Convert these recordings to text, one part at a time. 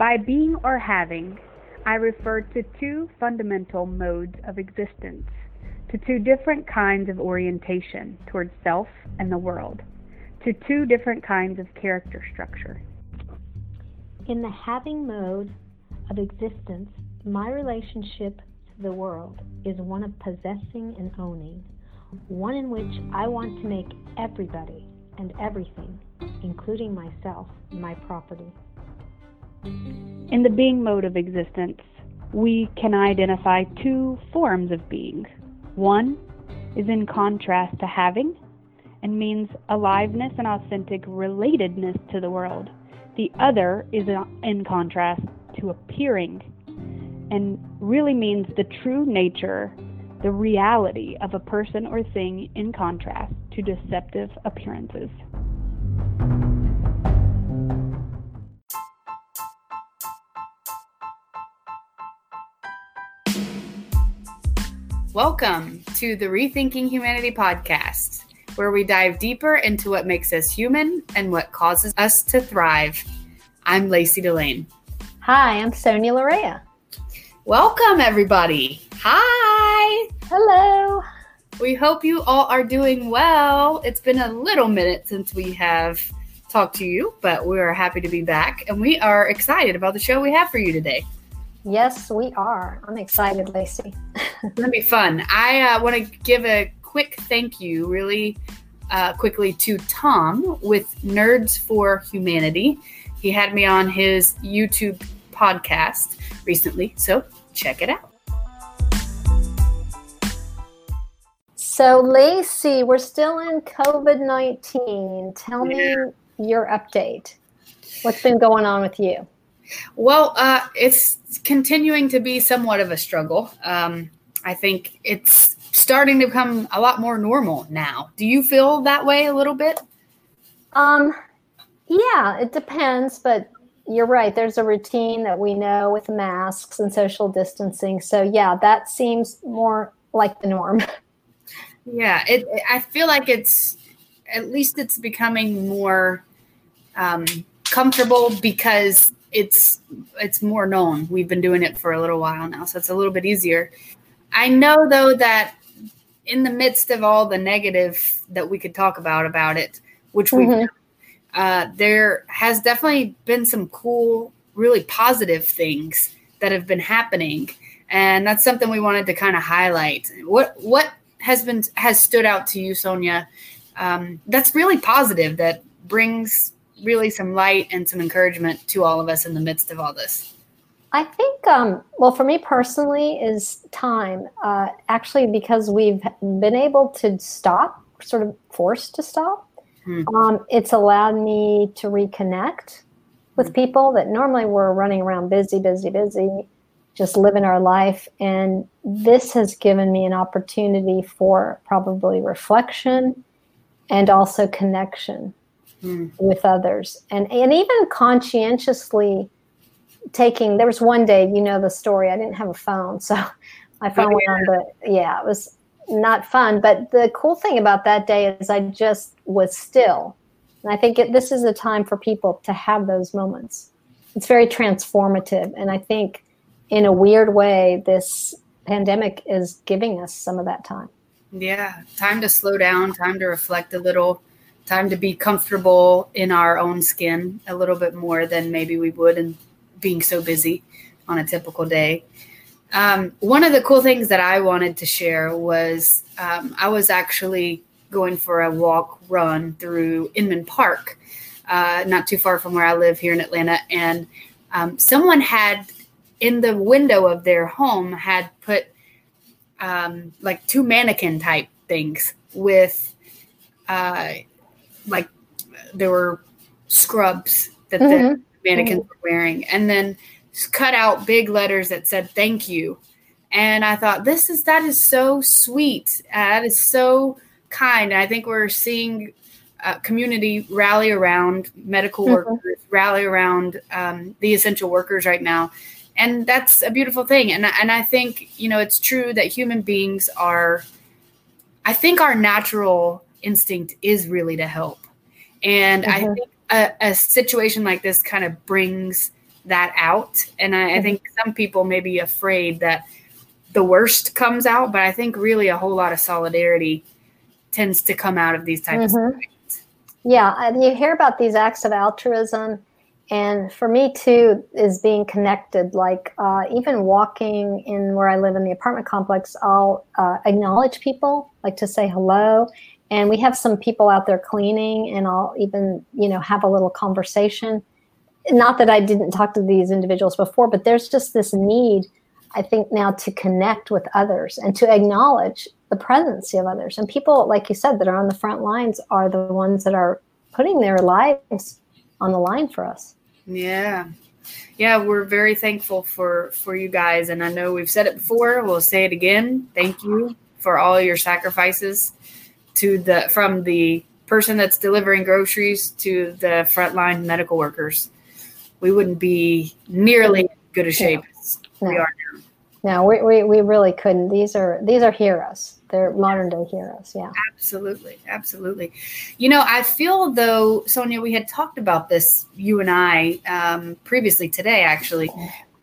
By being or having, I refer to two fundamental modes of existence, to two different kinds of orientation towards self and the world, to two different kinds of character structure. In the having mode of existence, my relationship to the world is one of possessing and owning, one in which I want to make everybody and everything, including myself, my property. In the being mode of existence, we can identify two forms of being. One is in contrast to having and means aliveness and authentic relatedness to the world. The other is in contrast to appearing and really means the true nature, the reality of a person or thing in contrast to deceptive appearances. Welcome to the Rethinking Humanity podcast, where we dive deeper into what makes us human and what causes us to thrive. I'm Lacey Delane. Hi, I'm Sonia Larea. Welcome, everybody. Hi. Hello. We hope you all are doing well. It's been a little minute since we have talked to you, but we are happy to be back and we are excited about the show we have for you today. Yes, we are. I'm excited, Lacey. to be fun. I uh, want to give a quick thank you, really uh, quickly, to Tom with Nerds for Humanity. He had me on his YouTube podcast recently, so check it out. So, Lacey, we're still in COVID 19. Tell me your update. What's been going on with you? Well, uh, it's continuing to be somewhat of a struggle. Um, I think it's starting to become a lot more normal now. Do you feel that way a little bit? Um, yeah, it depends, but you're right. There's a routine that we know with masks and social distancing. So yeah, that seems more like the norm. Yeah, it. I feel like it's at least it's becoming more um, comfortable because it's it's more known. We've been doing it for a little while now, so it's a little bit easier. I know though that in the midst of all the negative that we could talk about about it, which we mm-hmm. uh, there has definitely been some cool, really positive things that have been happening, and that's something we wanted to kind of highlight. What what has been has stood out to you, Sonia? Um, that's really positive. That brings really some light and some encouragement to all of us in the midst of all this? I think, um, well, for me personally, is time. Uh, actually, because we've been able to stop, sort of forced to stop, hmm. um, it's allowed me to reconnect with hmm. people that normally we're running around busy, busy, busy, just living our life. And this has given me an opportunity for probably reflection and also connection mm. with others. And and even conscientiously taking there was one day you know the story i didn't have a phone so my phone oh, yeah. went on but yeah it was not fun but the cool thing about that day is i just was still. And i think it, this is a time for people to have those moments. It's very transformative and i think in a weird way this pandemic is giving us some of that time. Yeah time to slow down time to reflect a little time to be comfortable in our own skin a little bit more than maybe we would in being so busy on a typical day. Um, one of the cool things that I wanted to share was um, I was actually going for a walk run through Inman Park, uh, not too far from where I live here in Atlanta, and um, someone had in the window of their home had put um, like two mannequin type things with uh, like there were scrubs that mm-hmm. the mannequins were wearing, and then cut out big letters that said "Thank you." And I thought, this is that is so sweet. Uh, that is so kind. I think we're seeing uh, community rally around medical mm-hmm. workers, rally around um, the essential workers right now, and that's a beautiful thing. And and I think you know it's true that human beings are. I think our natural instinct is really to help. And mm-hmm. I think a, a, situation like this kind of brings that out. And I, I think some people may be afraid that the worst comes out, but I think really a whole lot of solidarity tends to come out of these types Mhm. of situations. Yeah, and you hear about these acts of altruism, and for me too, is being connected. Like uh, even walking in where I live in the apartment complex, I'll uh, acknowledge people, like to say hello. And we have some people out there cleaning, and I'll even you know have a little conversation. Not that I didn't talk to these individuals before, but there's just this need, I think, now to connect with others and to acknowledge the presence of others. And people, like you said, that are on the front lines are the ones that are putting their lives on the line for us. Yeah. Yeah, we're very thankful for for you guys and I know we've said it before, we'll say it again. Thank you for all your sacrifices to the from the person that's delivering groceries to the frontline medical workers. We wouldn't be nearly as good a shape as we are now. No, we, we, we really couldn't. These are these are heroes. They're modern day heroes. Yeah. Absolutely, absolutely. You know, I feel though, Sonia, we had talked about this, you and I, um, previously today, actually.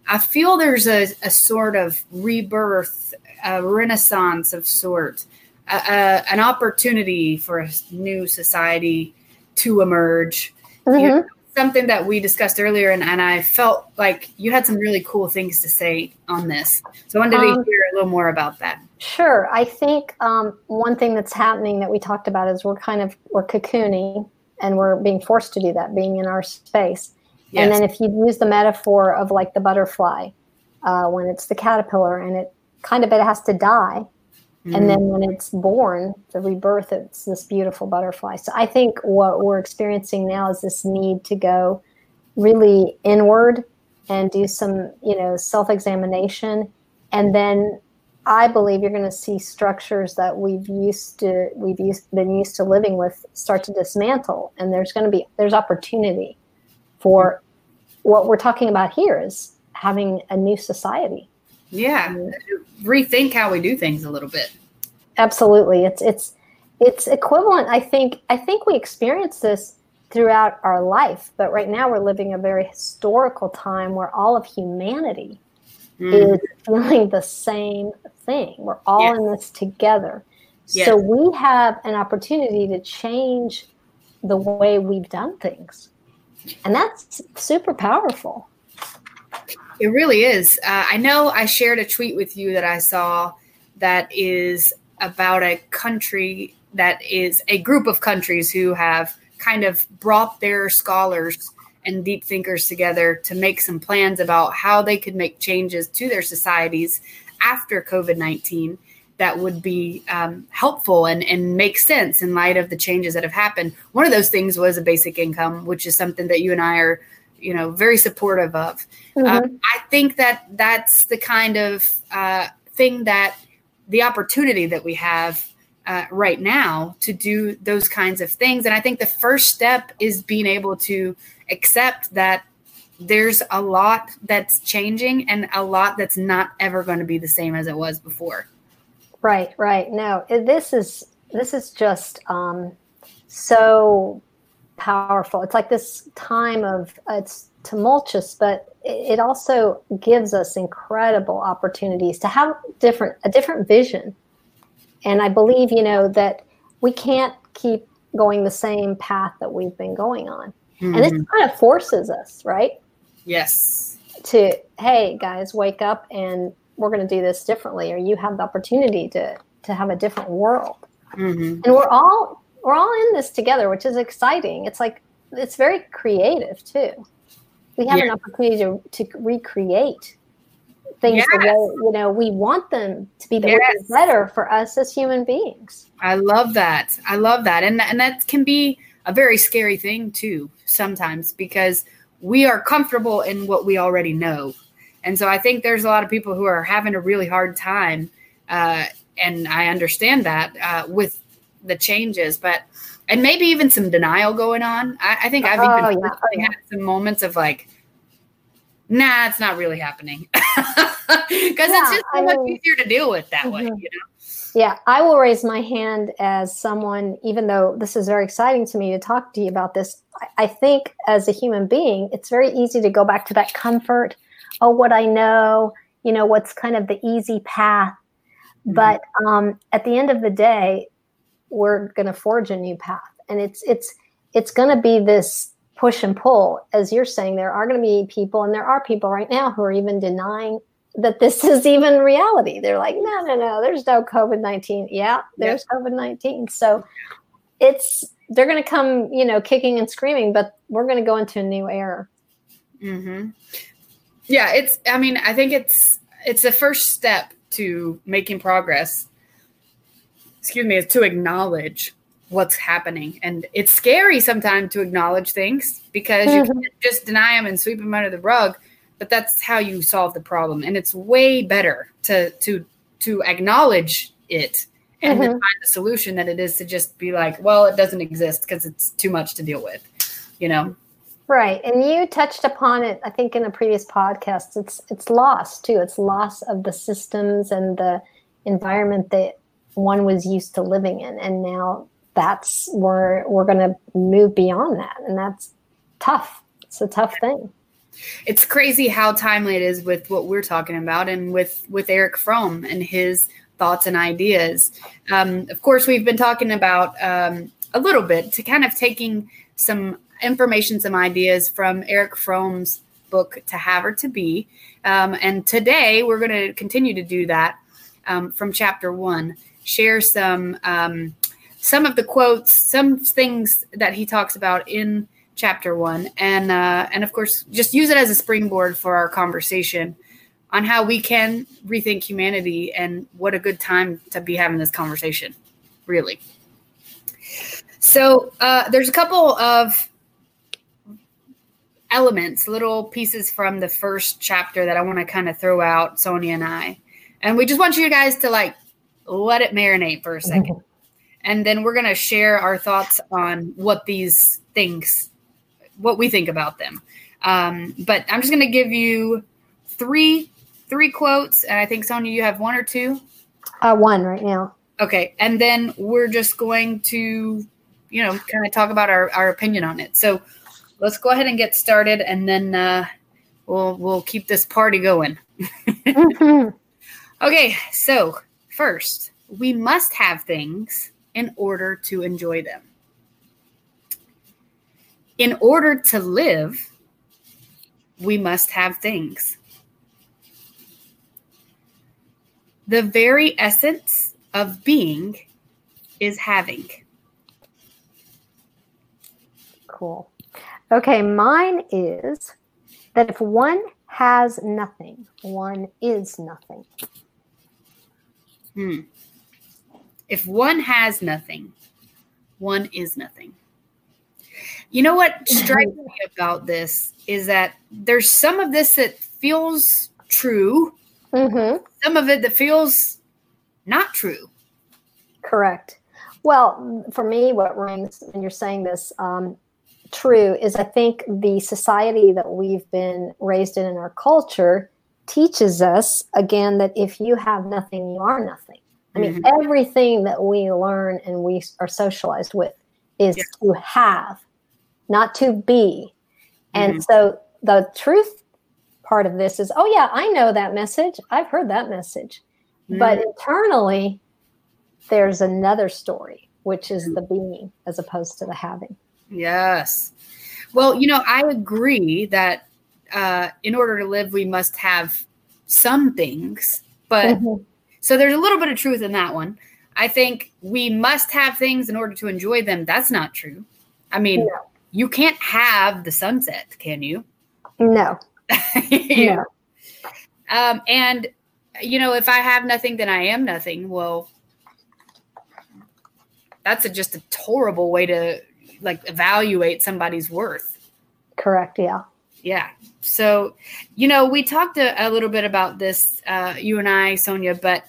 I feel there's a, a sort of rebirth, a renaissance of sort, a, a, an opportunity for a new society to emerge. Mhm. Something that we discussed earlier, and, and I felt like you had some really cool things to say on this. So I wanted Um, to hear a little more about that. Sure. I think um, one thing that's happening that we talked about is we're kind of we're cocooning and we're being forced to do that, being in our space. And then if you use the metaphor of like the butterfly, uh, when it's the caterpillar and it kind of it has to die, Mm-hmm. and then when it's born, the rebirth, it's this beautiful butterfly. So I think what we're experiencing now is this need to go really inward and do some, you know, self-examination, and then I believe you're going to see structures that we've used to we've used been used to living with start to dismantle, and there's going to be there's opportunity for what we're talking about here is having a new society. Yeah, rethink how we do things a little bit. Absolutely, it's it's it's equivalent. I think I think we experience this throughout our life, but right now we're living a very historical time where all of humanity Mm. is feeling the same thing. We're all Yes. in this together. Yes. So we have an opportunity to change the way we've done things. And that's super powerful. It really is. Uh, I know I shared a tweet with you that I saw that is about a country that is a group of countries who have kind of brought their scholars and deep thinkers together to make some plans about how they could make changes to their societies after COVID 19 that would be um, helpful and, and make sense in light of the changes that have happened. One of those things was a basic income, which is something that you and I are, you know, very supportive of. Um, I think that that's the kind of uh, thing that the opportunity that we have uh, right now to do those kinds of things. And I think the first step is being able to accept that there's a lot that's changing and a lot that's not ever going to be the same as it was before. Right, right. No, this is this is just um, so powerful. It's like this time of uh, it's tumultuous, but it it also gives us incredible opportunities to have different a different vision. And I believe, you know, that we can't keep going the same path that we've been going on. And this kind of forces us, right? yes. to hey guys wake up and we're going to do this differently or you have the opportunity to to have a different world hmm and we're all we're all in this together which is exciting it's like it's very creative too we have an opportunity to, to recreate things the Yes. way you know we want them to be the Yes. better for us as human beings I love that. I love that. And and that can be a very scary thing too sometimes because we are comfortable in what we already know. And so I think there's a lot of people who are having a really hard time uh, and I understand that uh, with the changes, but and maybe even some denial going on. I, I think I've Oh, even yeah. personally had some moments of like, nah, it's not really happening. Because Yeah, it's just so much easier to deal with that way, Mhm. you know? Yeah, I will raise my hand as someone, even though this is very exciting to me to talk to you about this. I, I think as a human being, it's very easy to go back to that comfort. Oh, what I know, you know, what's kind of the easy path. Mm-hmm. But um, at the end of the day, we're going to forge a new path, and it's it's it's going to be this push and pull, as you're saying. There are going to be people, and there are people right now who are even denying that this is even reality. They're like, no, no, no, there's no COVID 19. Yeah, there's yep. COVID 19. So it's, they're going to come, you know, kicking and screaming, but we're going to go into a new era. Mm-hmm. Yeah, it's, I mean, I think it's, it's the first step to making progress. Excuse me, is to acknowledge what's happening. And it's scary sometimes to acknowledge things because mm-hmm. you can just deny them and sweep them under the rug but that's how you solve the problem and it's way better to to to acknowledge it and mm-hmm. then find a solution than it is to just be like well it doesn't exist because it's too much to deal with you know right and you touched upon it i think in a previous podcast it's it's loss too it's loss of the systems and the environment that one was used to living in and now that's where we're going to move beyond that and that's tough it's a tough thing it's crazy how timely it is with what we're talking about and with with Erich Fromm and his thoughts and ideas. Um, of course, we've been talking about um, a little bit to kind of taking some information, some ideas from Erich Fromm's book "To Have or to Be," um, and today we're going to continue to do that um, from chapter one. Share some um, some of the quotes, some things that he talks about in chapter one, and uh, and of course, just use it as a springboard for our conversation on how we can rethink humanity and what a good time to be having this conversation, really. So uh, there's a couple of elements, little pieces from the first chapter that I want to kind of throw out, Sonia and I, and we just want you guys to like let it marinate for a 2nd mm-hmm. and then we're going to share our thoughts on what these things what we think about them. Um, but I'm just going to give you three three quotes, and I think Sonia, you have one or two. Uh, one right now. Okay, and then we're just going to, you know, kind of talk about our, our opinion on it. So let's go ahead and get started, and then uh, we'll we'll keep this party going. mm-hmm. Okay, so first, we must have things in order to enjoy them in order to live, we must have things. The very essence of being is having. Cool. Okay, mine is that if one has nothing, one is nothing. Hmm. If one has nothing, one is nothing. You know what strikes me about this is that there's some of this that feels true, mm-hmm. some of it that feels not true. Correct. Well, for me, what rings when you're saying this um, true is I think the society that we've been raised in in our culture teaches us again that if you have nothing, you are nothing. I mean, mm-hmm. everything that we learn and we are socialized with is yeah. to have not to be. And mm-hmm. so the truth part of this is, oh, yeah, I know that message. I've heard that message. Mm-hmm. But internally, there's another story, which is the being as opposed to the having. Yes. Well, you know, I agree that uh, in order to live, we must have some things. But mm-hmm. so there's a little bit of truth in that one. I think we must have things in order to enjoy them. That's not true. I mean, no you can't have the sunset, can you? No. you no. Um, and you know, if I have nothing, then I am nothing. Well, that's a, just a horrible way to like evaluate somebody's worth. Correct. Yeah. Yeah. So, you know, we talked a, a little bit about this, uh, you and I, Sonia, but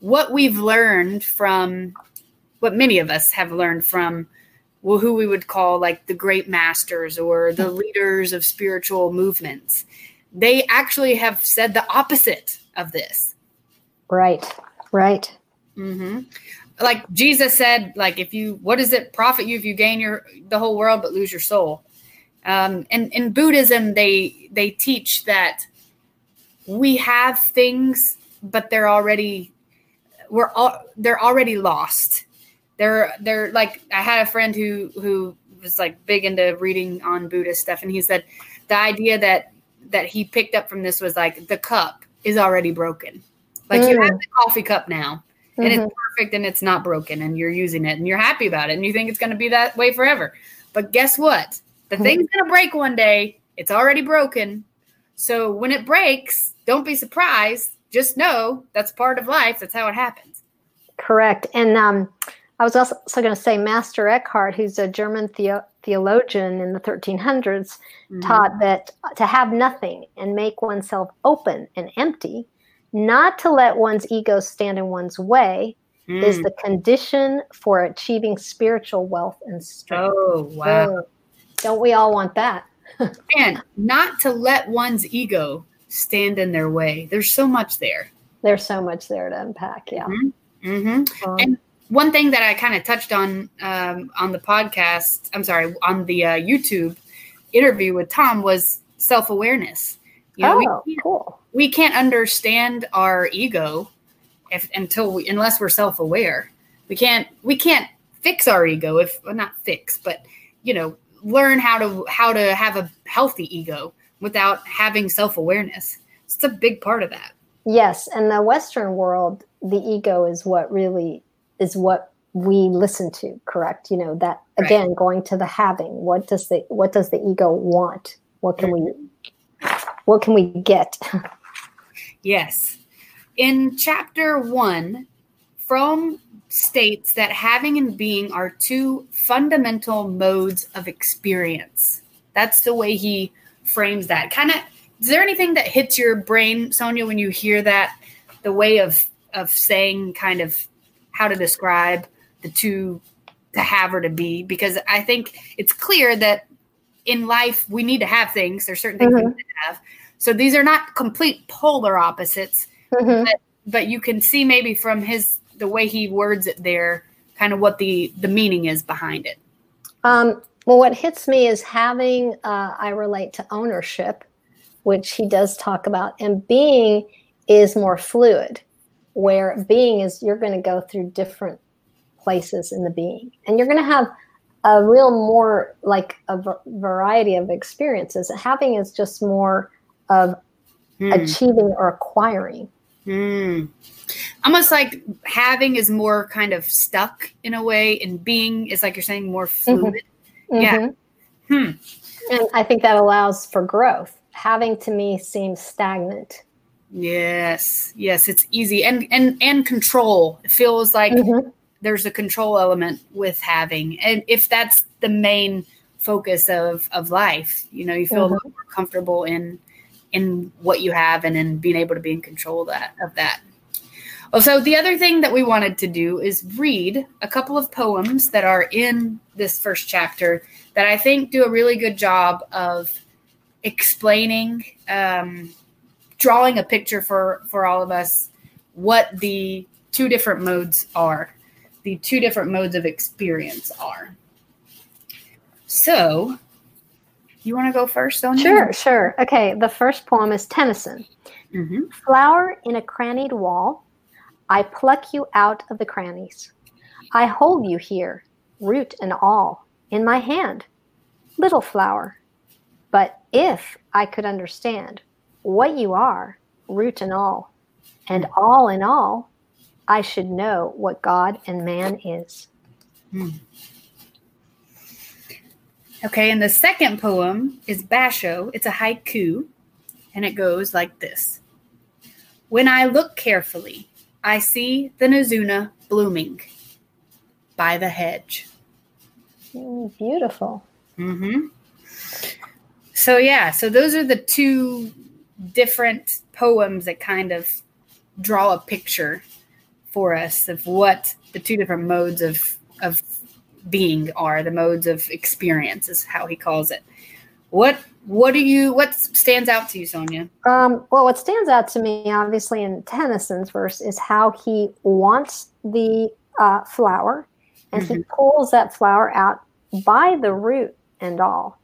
what we've learned from what many of us have learned from well, who we would call like the great masters or the leaders of spiritual movements. They actually have said the opposite of this. Right, right. Mm-hmm. Like Jesus said, like if you, what does it profit you if you gain your the whole world but lose your soul? Um, and in Buddhism, they they teach that we have things, but they're already we're all they're already lost. They're they're like I had a friend who who was like big into reading on Buddhist stuff, and he said the idea that that he picked up from this was like the cup is already broken. Like mm. you have mm. the coffee cup now, and mm-hmm. it's perfect and it's not broken, and you're using it and you're happy about it, and you think it's going to be that way forever. But guess what? The thing's going to break one day. It's already broken. So when it breaks, don't be surprised. Just know that's part of life. That's how it happens. Correct. And um, I was also going to say Master Eckhart, who's a German theo- theologian in the 1300s, mm-hmm. taught that to have nothing and make oneself open and empty, not to let one's ego stand in one's way, mm. is the condition for achieving spiritual wealth and strength. Oh, wow. So, don't we all want that? and not to let one's ego stand in their way. There's so much there. There's so much there to unpack. Yeah. Mm-hmm. Mm-hmm. Um, and one thing that I kind of touched on um, on the podcast, I'm sorry, on the uh, YouTube interview with Tom was self awareness. You know, oh, we cool. We can't understand our ego if until we unless we're self aware. We can't we can't fix our ego if well, not fix, but you know learn how to how to have a healthy ego without having self-awareness. It's a big part of that. Yes and the western world the ego is what really is what we listen to correct? You know that again right. going to the having what does the what does the ego want? What can we what can we get? Yes. In chapter 1 Fromm states that having and being are two fundamental modes of experience. That's the way he frames that. Kind of is there anything that hits your brain, Sonia, when you hear that the way of of saying kind of how to describe the two to have or to be? Because I think it's clear that in life we need to have things. There's certain things mm-hmm. we need to have. So these are not complete polar opposites, mm-hmm. but, but you can see maybe from his the way he words it there, kind of what the the meaning is behind it. Um, well, what hits me is having uh, I relate to ownership, which he does talk about, and being is more fluid, where being is you're going to go through different places in the being, and you're going to have a real more like a v- variety of experiences. Having is just more of hmm. achieving or acquiring. Hmm almost like having is more kind of stuck in a way, and being is like you're saying more mm-hmm. fluid. Mm-hmm. Yeah. Hmm. And I think that allows for growth. Having to me seems stagnant. Yes, yes, it's easy and and and control. It feels like mm-hmm. there's a control element with having, and if that's the main focus of of life, you know, you feel mm-hmm. more comfortable in in what you have and in being able to be in control of that of that. So the other thing that we wanted to do is read a couple of poems that are in this first chapter that I think do a really good job of explaining, um, drawing a picture for for all of us what the two different modes are, the two different modes of experience are. So, you want to go first, Sonia? Sure, sure. Okay, the first poem is Tennyson. Mm-hmm. Flower in a crannied wall I pluck you out of the crannies. I hold you here, root and all, in my hand, little flower. But if I could understand what you are, root and all, and all in all, I should know what God and man is. Hmm. Okay, and the second poem is Basho. It's a haiku, and it goes like this When I look carefully, I see the Nazuna blooming by the hedge. Beautiful. Mm-hmm. So yeah, so those are the two different poems that kind of draw a picture for us of what the two different modes of of being are, the modes of experience is how he calls it. What what do you what stands out to you, Sonia? Um, well, what stands out to me, obviously, in Tennyson's verse is how he wants the uh, flower and Mhm. he pulls that flower out by the root and all.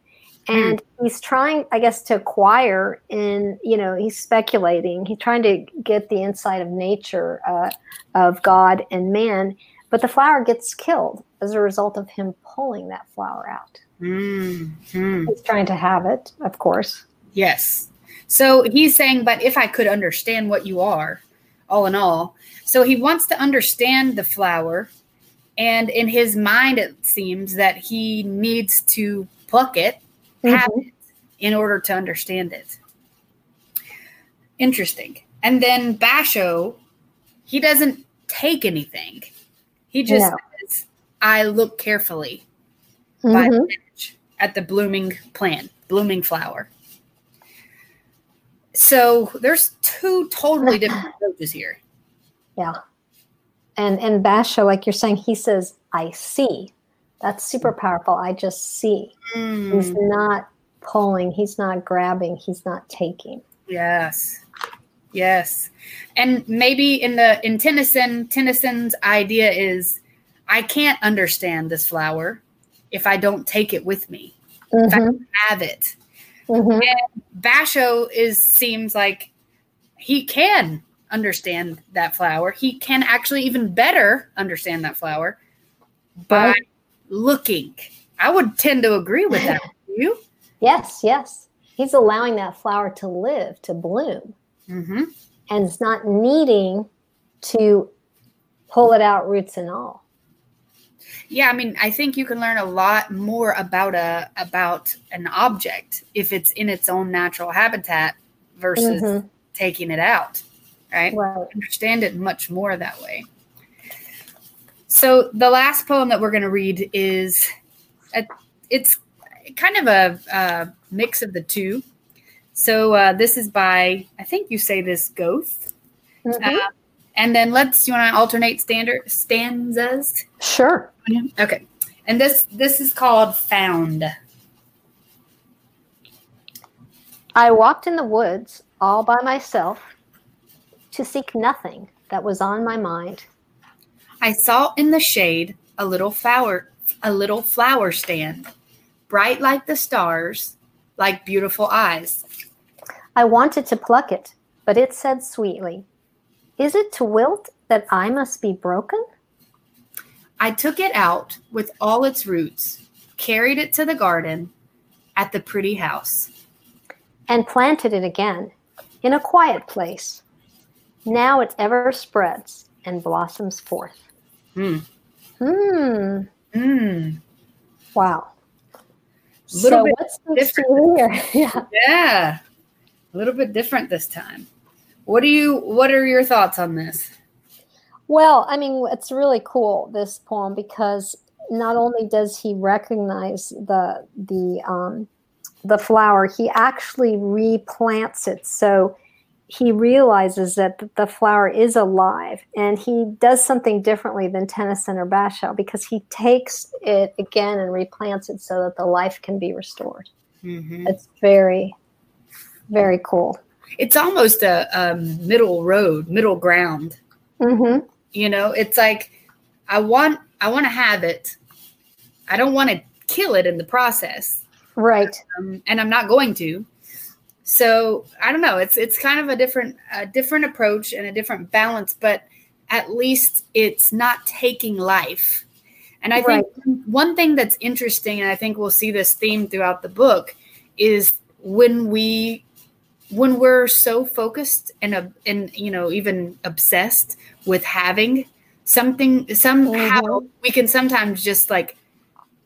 And he's trying, I guess, to acquire in, you know, he's speculating. He's trying to get the insight of nature, uh, of God and man. But the flower gets killed as a result of him pulling that flower out. Mhm. He's trying to have it, of course. Yes. So he's saying, but if I could understand what you are, all in all. So he wants to understand the flower. And in his mind, it seems that he needs to pluck it, have Mhm. it, in order to understand it. Interesting. And then Basho, he doesn't take anything. He just No. I look carefully by Mhm. the at the blooming plant, blooming flower. So there's two totally different approaches here. Yeah. And and Basho, like you're saying, he says, I see. That's super powerful. I just see. He's Mm, not pulling, he's not grabbing, he's not taking. yes. Yes. And maybe in the in Tennyson, Tennyson's idea is I can't understand this flower if I don't take it with me. If I Mhm, don't have it. mhm. Basho is seems like he can understand that flower. He can actually even better understand that flower by Right. looking. I would tend to agree with that. you? Yes, yes. He's allowing that flower to live, to bloom, Mm-hmm. and it's not needing to pull it out, roots and all. Yeah, I mean, I think you can learn a lot more about a about an object if it's in its own natural habitat versus Mhm. taking it out. Right? Right. understand it much more that way. So the last poem that we're going to read is, a, it's kind of a, a mix of the two. So uh, this is by I think you say this Goth, Mhm. uh, and then let's you want to alternate standard stanzas. Sure. Okay, and this this is called Found. I walked in the woods all by myself to seek nothing that was on my mind. I saw in the shade a little flower a little flower stand, bright like the stars, like beautiful eyes. I wanted to pluck it, but it said sweetly, Is it to wilt that I must be broken? I took it out with all its roots, carried it to the garden at the pretty house. And planted it again in a quiet place. Now it ever spreads and blossoms forth. Hmm. Hmm. Mm. Wow. Little so bit what's next to here? yeah. Yeah. A little bit different this time. What do you what are your thoughts on this? Well, I mean, it's really cool this poem because not only does he recognize the the um, the flower, he actually replants it. So he realizes that the flower is alive, and he does something differently than Tennyson or Basho because he takes it again and replants it so that the life can be restored. Mhm. It's very, very cool. It's almost a, a middle road, middle ground. hmm You know, it's like I want I want to have it. I don't want to kill it in the process. Right. um, and I'm not going to. So I don't know. It's it's kind of a different a different approach and a different balance, but at least it's not taking life. And I think one thing that's interesting, and I think we'll see this theme throughout the book, is when we when we're so focused and uh, and you know even obsessed with having something somehow we can sometimes just like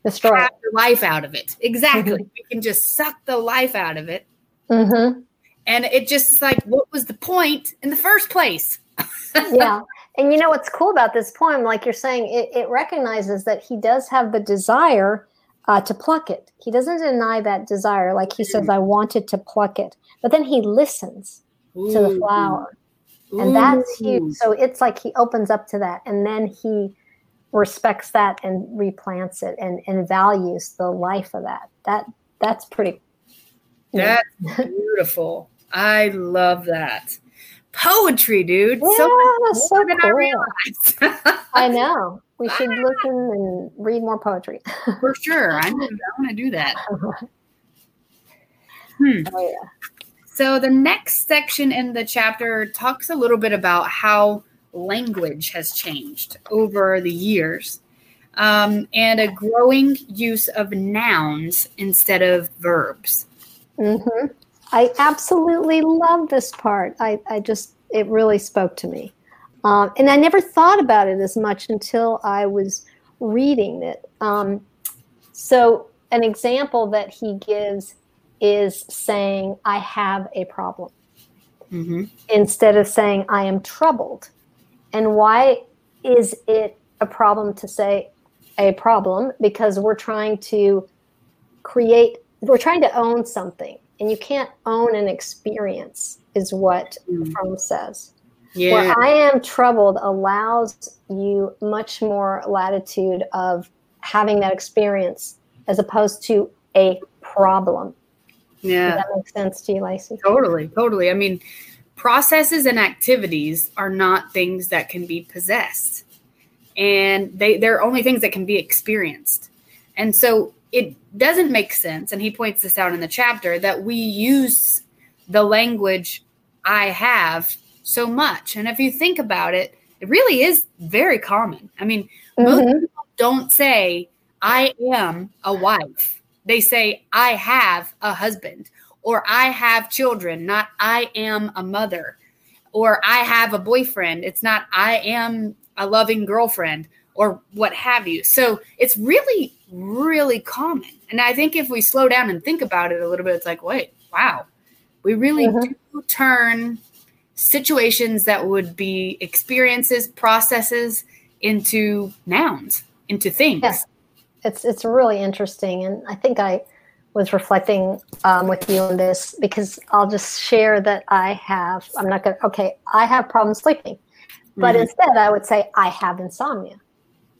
Destroy the life out of it. Exactly. Mhm. We can just suck the life out of it. hmm And it just like, what was the point in the first place? yeah. And you know what's cool about this poem, like you're saying, it, it recognizes that he does have the desire uh, to pluck it. He doesn't deny that desire. Like he says, I wanted to pluck it. But then he listens to the Ooh. flower. And that's Ooh. huge. So it's like he opens up to that. And then he respects that and replants it and, and values the life of that. That That's pretty. That's beautiful. I love that. poetry, dude. Yeah, so much so than I cool. realized. I know. We should listen and read more poetry. For sure. I, I want to do that. Hmm. Oh yeah. So the next section in the chapter talks a little bit about how language has changed over the years um, and a growing use of nouns instead of verbs. Mm-hmm. I absolutely love this part. I, I just, it really spoke to me. Um, and I never thought about it as much until I was reading it. Um, so, an example that he gives is saying, I have a problem, Mm-hmm. instead of saying, I am troubled. And why is it a problem to say a problem? Because we're trying to create, we're trying to own something, and you can't own an experience, is what Mm. Fromm says. Yeah. Where I am troubled allows you much more latitude of having that experience as opposed to a problem. Yeah. Does that makes sense to you, Lacey? Totally, totally. I mean, processes and activities are not things that can be possessed. And they they're only things that can be experienced. And so it doesn't make sense, and he points this out in the chapter, that we use the language I have so much. And if you think about it, it really is very common. I mean, most Mhm. people don't say, I am a wife. They say, I have a husband, or I have children, not I am a mother, or I have a boyfriend. It's not I am a loving girlfriend, or what have you. So it's really, really common. And I think if we slow down and think about it a little bit, it's like, wait, wow, we really Mhm. do turn situations that would be experiences, processes into nouns, into things. It's it's really interesting and i think i was reflecting um, with you on this because i'll just share that i have i'm not gonna okay i have problems sleeping but Mhm. instead i would say i have insomnia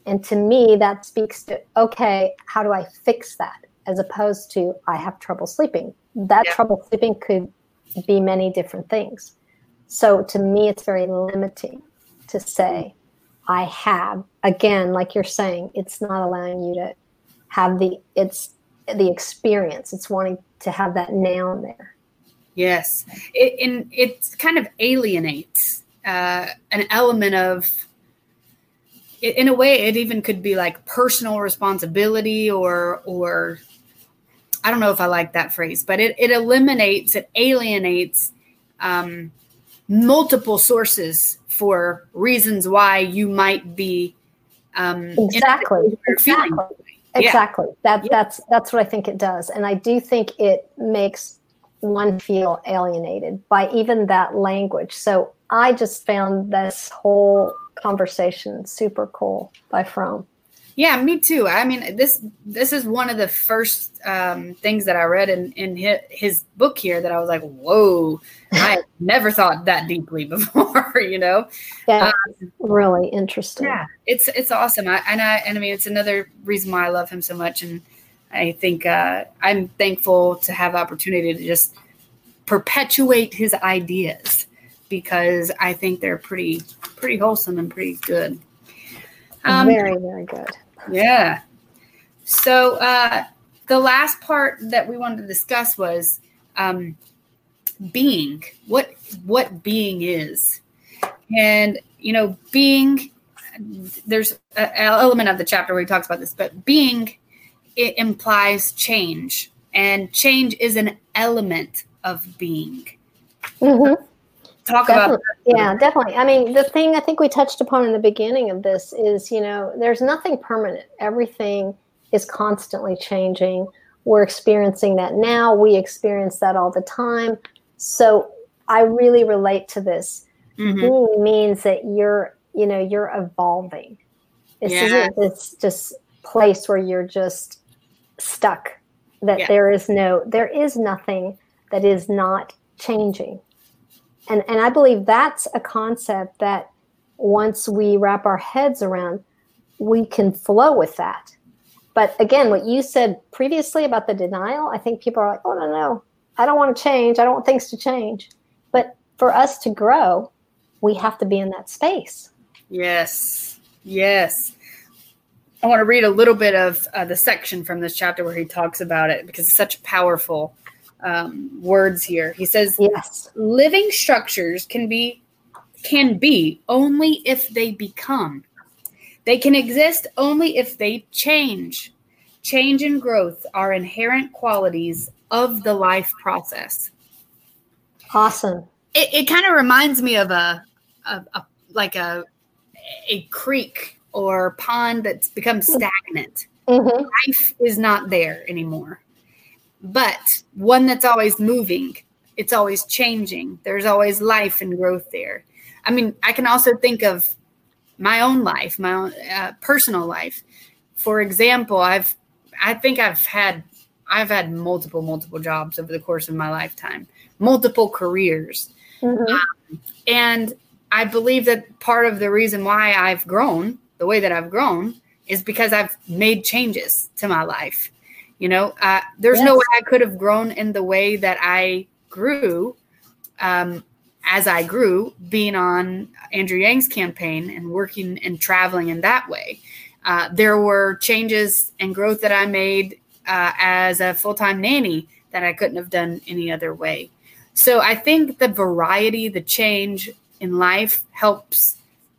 and to me that speaks to okay how do i fix that as opposed to i have trouble sleeping that Yeah. trouble sleeping could be many different things so to me it's very limiting to say I have. Again, like you're saying, it's not allowing you to have the it's the experience. It's wanting to have that noun there. Yes, it, and it kind of alienates uh, an element of. In a way, it even could be like personal responsibility, or or I don't know if I like that phrase, but it, it eliminates, it alienates um, multiple sources for reasons why you might be um, Exactly. situation where you're feeling Exactly. Yeah. Exactly. That Yeah. that's that's what I think it does. And I do think it makes one feel alienated by even that language. So I just found this whole conversation super cool by Fromm. Yeah, me too. I mean, this this is one of the first um, things that I read in in his, his book here that I was like, "Whoa!" I never thought that deeply before. You know? Yeah, really interesting. Yeah, it's it's awesome. I, and I and I mean, it's another reason why I love him so much, and I think uh, I'm thankful to have the opportunity to just perpetuate his ideas because I think they're pretty pretty wholesome and pretty good. Um, very, very good. Yeah. So uh, the last part that we wanted to discuss was um, being. What what being is, and you know, being. There's an element of the chapter where he talks about this, but being it implies change, and change is an element of being. hmm Talk about Definitely. Yeah, definitely. I mean, the thing I think we touched upon in the beginning of this is, you know, there's nothing permanent. Everything is constantly changing. We're experiencing that now. We experience that all the time. So I really relate to this. Mm-hmm. Being means that you're, you know, you're evolving. This Yeah. isn't this just place where you're just stuck. That Yeah. there is no, there is nothing that is not changing and and i believe that's a concept that once we wrap our heads around we can flow with that but again what you said previously about the denial i think people are like oh no no i don't want to change i don't want things to change but for us to grow, we have to be in that space. Yes. Yes. I want to read a little bit of uh, the section from this chapter where he talks about it because it's such powerful um, words here. He says, "Yes, living structures can be can be only if they become. They can exist only if they change. Change and growth are inherent qualities of the life process." Awesome. It, it kind of reminds me of a, a, a like a a creek or pond that's become stagnant. Mm-hmm. Life is not there anymore. But one that's always moving, it's always changing. There's always life and growth there. I mean, I can also think of my own life, my own uh, personal life. For example, I've I think I've had I've had multiple multiple jobs over the course of my lifetime, multiple careers. Mm-hmm. Um, and I believe that part of the reason why I've grown the way that I've grown is because I've made changes to my life. You know, uh, there's yes. no way I could have grown in the way that I grew um, as I grew, being on Andrew Yang's campaign and working and traveling in that way. Uh, there were changes and growth that I made uh, as a full time nanny that I couldn't have done any other way. So I think the variety, the change, in life helps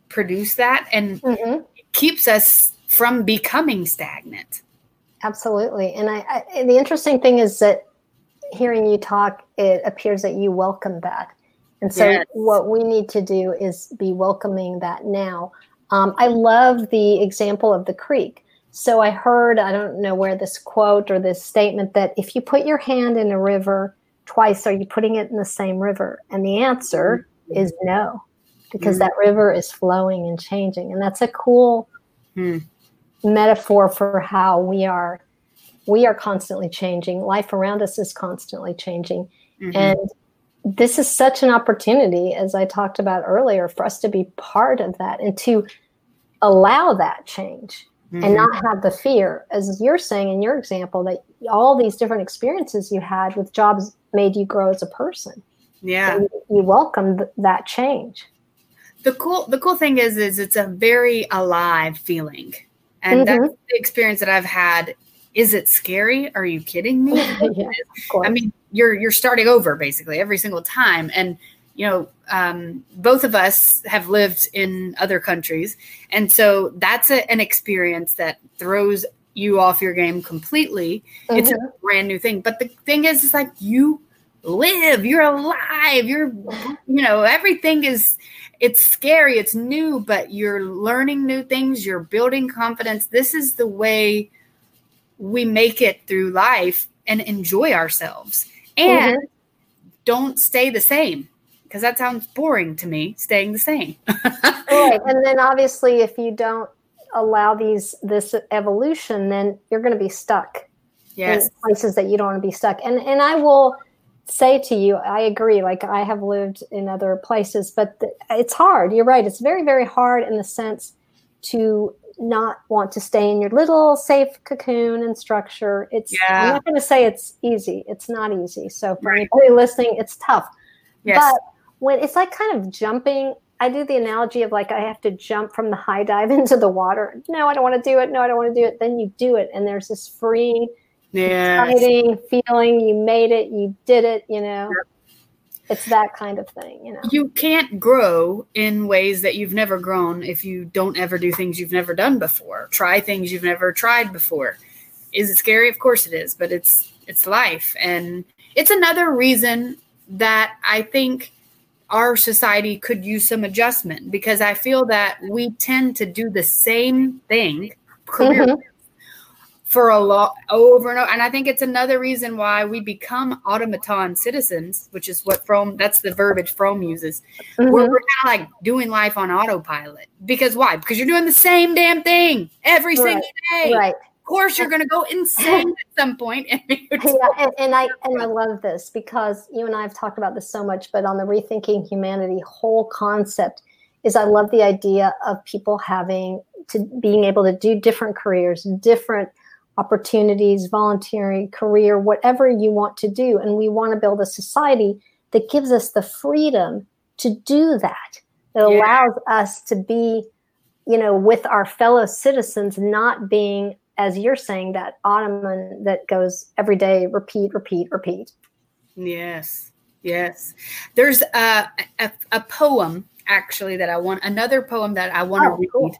produce that and mm-hmm. keeps us from becoming stagnant. Absolutely. And I, I, the interesting thing is that hearing you talk, it appears that you welcome that. And so yes. what we need to do is be welcoming that now. Um, I love the example of the creek. So I heard, I don't know where this quote or this statement that if you put your hand in a river twice, are you putting it in the same river? And the answer is no, because mm. that river is flowing and changing. And that's a cool mm. Metaphor for how we are we are constantly changing. Life around us is constantly changing. Mm-hmm. And this is such an opportunity, as I talked about earlier, for us to be part of that and to allow that change mm-hmm. and not have the fear, as you're saying in your example, that all these different experiences you had with jobs made you grow as a person. Yeah. You, you welcome that change. The cool the cool thing is is it's a very alive feeling. And mm-hmm. that's the experience that I've had. Is it scary? Are you kidding me? yeah, I mean, you're you're starting over basically every single time. And you know, um, both of us have lived in other countries, and so that's a, an experience that throws you off your game completely. Mm-hmm. It's a mm-hmm. brand new thing. But the thing is, it's like you live you're alive you're you know everything is it's scary it's new but you're learning new things you're building confidence this is the way we make it through life and enjoy ourselves and mm-hmm. don't stay the same because that sounds boring to me staying the same right and then obviously if you don't allow these this evolution then you're going to be stuck yes. places that you don't want to be stuck and and i will say to you, I agree. Like I have lived in other places, but th- it's hard. You're right. It's very, very hard in the sense to not want to stay in your little safe cocoon and structure. It's yeah. I'm not going to say it's easy. It's not easy. So for right. anybody listening, it's tough. Yes. But when it's like kind of jumping, I do the analogy of like I have to jump from the high dive into the water. No, I don't want to do it. No, I don't want to do it. Then you do it, and there's this freeing yes. exciting feeling. You made it, you did it, you know. Yep. It's that kind of thing, you know. You can't grow in ways that you've never grown if you don't ever do things you've never done before. Try things you've never tried before. Is it scary? Of course it is, but it's it's life and it's another reason that I think our society could use some adjustment because I feel that we tend to do the same thing career mm-hmm for a lot over and over. And I think it's another reason why we become automaton citizens, which is what Fromm that's the verbiage Fromm uses. Mm-hmm. We're, we're kind of like doing life on autopilot. Because why? Because you're doing the same damn thing every right. single day. Right. Of course, you're going to go insane at some point. And yeah, and, and I and I love this because you and I have talked about this so much, but on the rethinking humanity whole concept is I love the idea of people having to being able to do different careers, different opportunities, volunteering, career, whatever you want to do. And we want to build a society that gives us the freedom to do that. It allows us to be, you know, with our fellow citizens, not being, as you're saying, that ottoman that goes every day, repeat, repeat, repeat. Yes, yes. There's a, a, a poem actually that I want, another poem that I want to oh, read. Cool.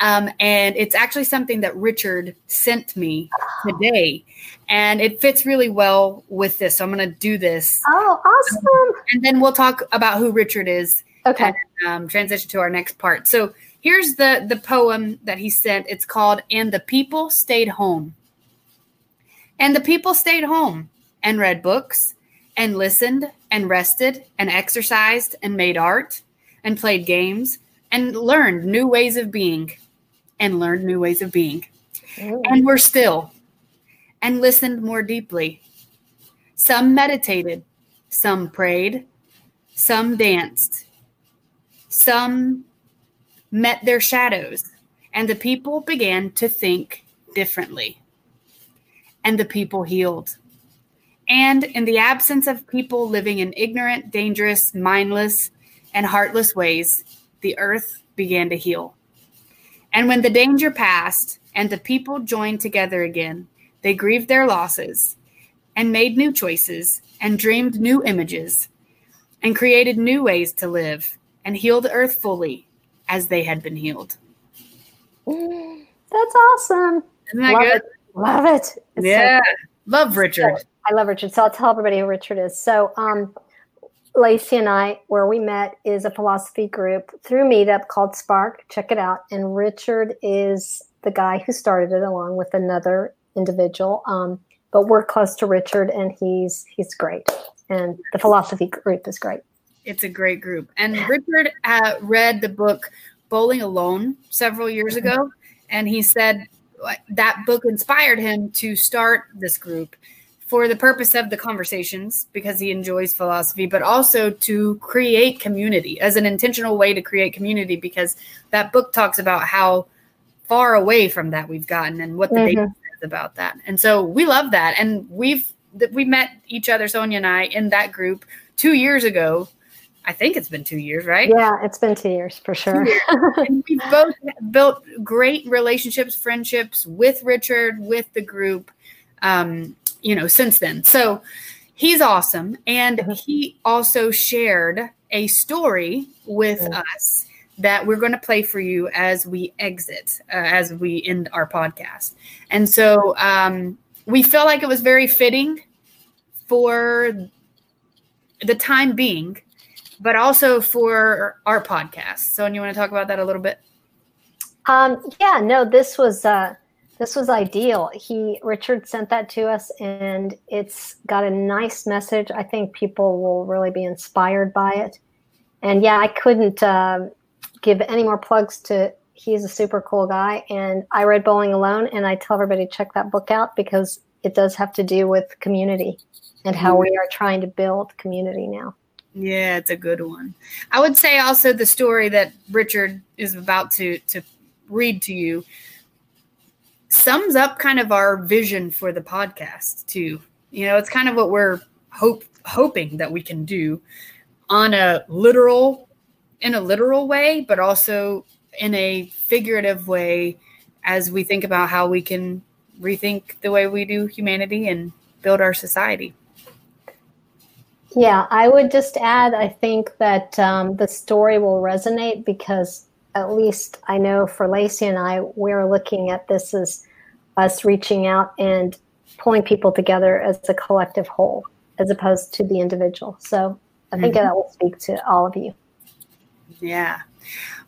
Um, and it's actually something that Richard sent me today. And it fits really well with this. So I'm going to do this. Oh, awesome. Um, and then we'll talk about who Richard is. Okay. And, um, transition to our next part. So here's the, the poem that he sent. It's called And the People Stayed Home. And the people stayed home and read books and listened and rested and exercised and made art and played games and learned new ways of being and learned new ways of being. Ooh. And were still and listened more deeply. Some meditated, some prayed, some danced, some met their shadows, and the people began to think differently. And the people healed. And in the absence of people living in ignorant, dangerous, mindless, and heartless ways, the earth began to heal. And when the danger passed and the people joined together again, they grieved their losses and made new choices and dreamed new images and created new ways to live and healed the earth fully as they had been healed. That's awesome. Isn't that love good? It. Love it. It's yeah. So love Richard. I love Richard. So I'll tell everybody who Richard is. So um, Lacey and I, where we met, is a philosophy group through Meetup called Spark. Check it out. And Richard is the guy who started it along with another individual. Um, but we're close to Richard, and he's he's great. And the philosophy group is great. It's a great group. And Richard uh, read the book Bowling Alone several years ago, and he said that book inspired him to start this group for the purpose of the conversations because he enjoys philosophy, but also to create community as an intentional way to create community because that book talks about how far away from that we've gotten and what the mm-hmm. data says about that. And so we love that. And we've we met each other, Sonia and I, in that group two years ago. I think it's been two years, right? Yeah, it's been two years for sure. Years. and we've both built great relationships, friendships with Richard, with the group. Um, you know, since then. So he's awesome. And uh-huh. he also shared a story with us that we're going to play for you as we exit, uh, as we end our podcast. And so um, we felt like it was very fitting for the time being, but also for our podcast. So, and you want to talk about that a little bit? Um, yeah, no, this was uh, this was ideal. He Richard sent that to us, and it's got a nice message. I think people will really be inspired by it. And yeah, I couldn't uh, give any more plugs to. He's a super cool guy, and I read Bowling Alone, and I tell everybody check that book out because it does have to do with community and how we are trying to build community now. Yeah, it's a good one. I would say also the story that Richard is about to to read to you sums up kind of our vision for the podcast too. You know, it's kind of what we're hope hoping that we can do on a literal in a literal way, but also in a figurative way as we think about how we can rethink the way we do humanity and build our society. Yeah, I would just add I think that um, the story will resonate because at least I know for Lacey and I, we're looking at this as us reaching out and pulling people together as a collective whole, as opposed to the individual. So I think mm-hmm. that will speak to all of you. Yeah.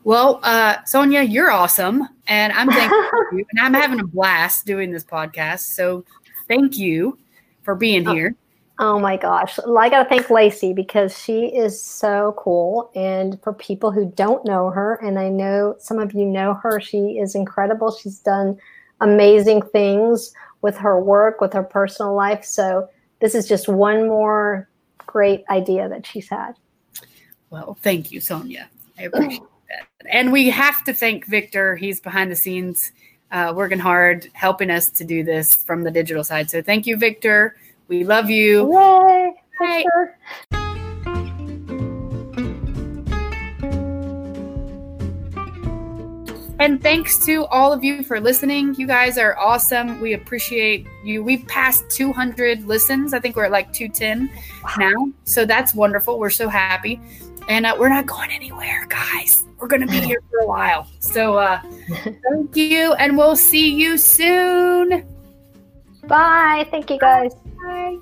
Well, uh, Sonia, you're awesome, and I'm thankful for you, and I'm having a blast doing this podcast. So, thank you for being oh. here. Oh my gosh. I got to thank Lacey because she is so cool. And for people who don't know her, and I know some of you know her, she is incredible. She's done amazing things with her work, with her personal life. So this is just one more great idea that she's had. Well, thank you, Sonia. I appreciate that. And we have to thank Victor. He's behind the scenes, uh, working hard, helping us to do this from the digital side. So thank you, Victor. We love you. Yay! Bye. And thanks to all of you for listening. You guys are awesome. We appreciate you. We've passed 200 listens. I think we're at like 210 wow. now. So that's wonderful. We're so happy. And uh, we're not going anywhere, guys. We're going to be here for a while. So uh, thank you. And we'll see you soon. Bye. Thank you, guys. Bye.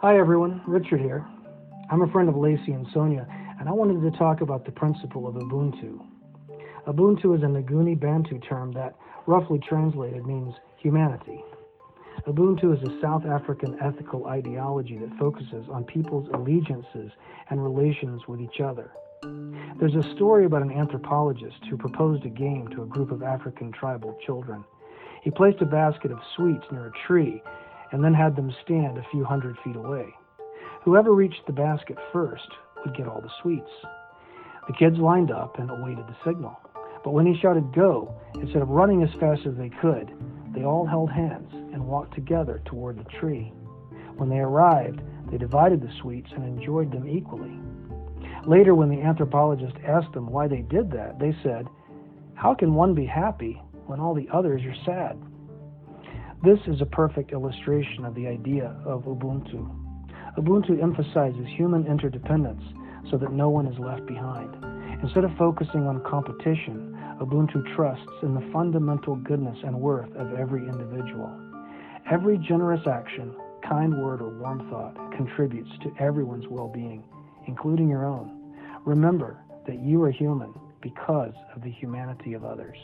Hi everyone, Richard here. I'm a friend of Lacey and Sonia, and I wanted to talk about the principle of Ubuntu. Ubuntu is a Nguni Bantu term that, roughly translated, means humanity. Ubuntu is a South African ethical ideology that focuses on people's allegiances and relations with each other. There's a story about an anthropologist who proposed a game to a group of African tribal children. He placed a basket of sweets near a tree and then had them stand a few hundred feet away. Whoever reached the basket first would get all the sweets. The kids lined up and awaited the signal. But when he shouted go, instead of running as fast as they could, they all held hands and walked together toward the tree. When they arrived, they divided the sweets and enjoyed them equally. Later, when the anthropologist asked them why they did that, they said, How can one be happy when all the others are sad? This is a perfect illustration of the idea of Ubuntu. Ubuntu emphasizes human interdependence so that no one is left behind. Instead of focusing on competition, Ubuntu trusts in the fundamental goodness and worth of every individual. Every generous action, kind word, or warm thought contributes to everyone's well being, including your own. Remember that you are human because of the humanity of others.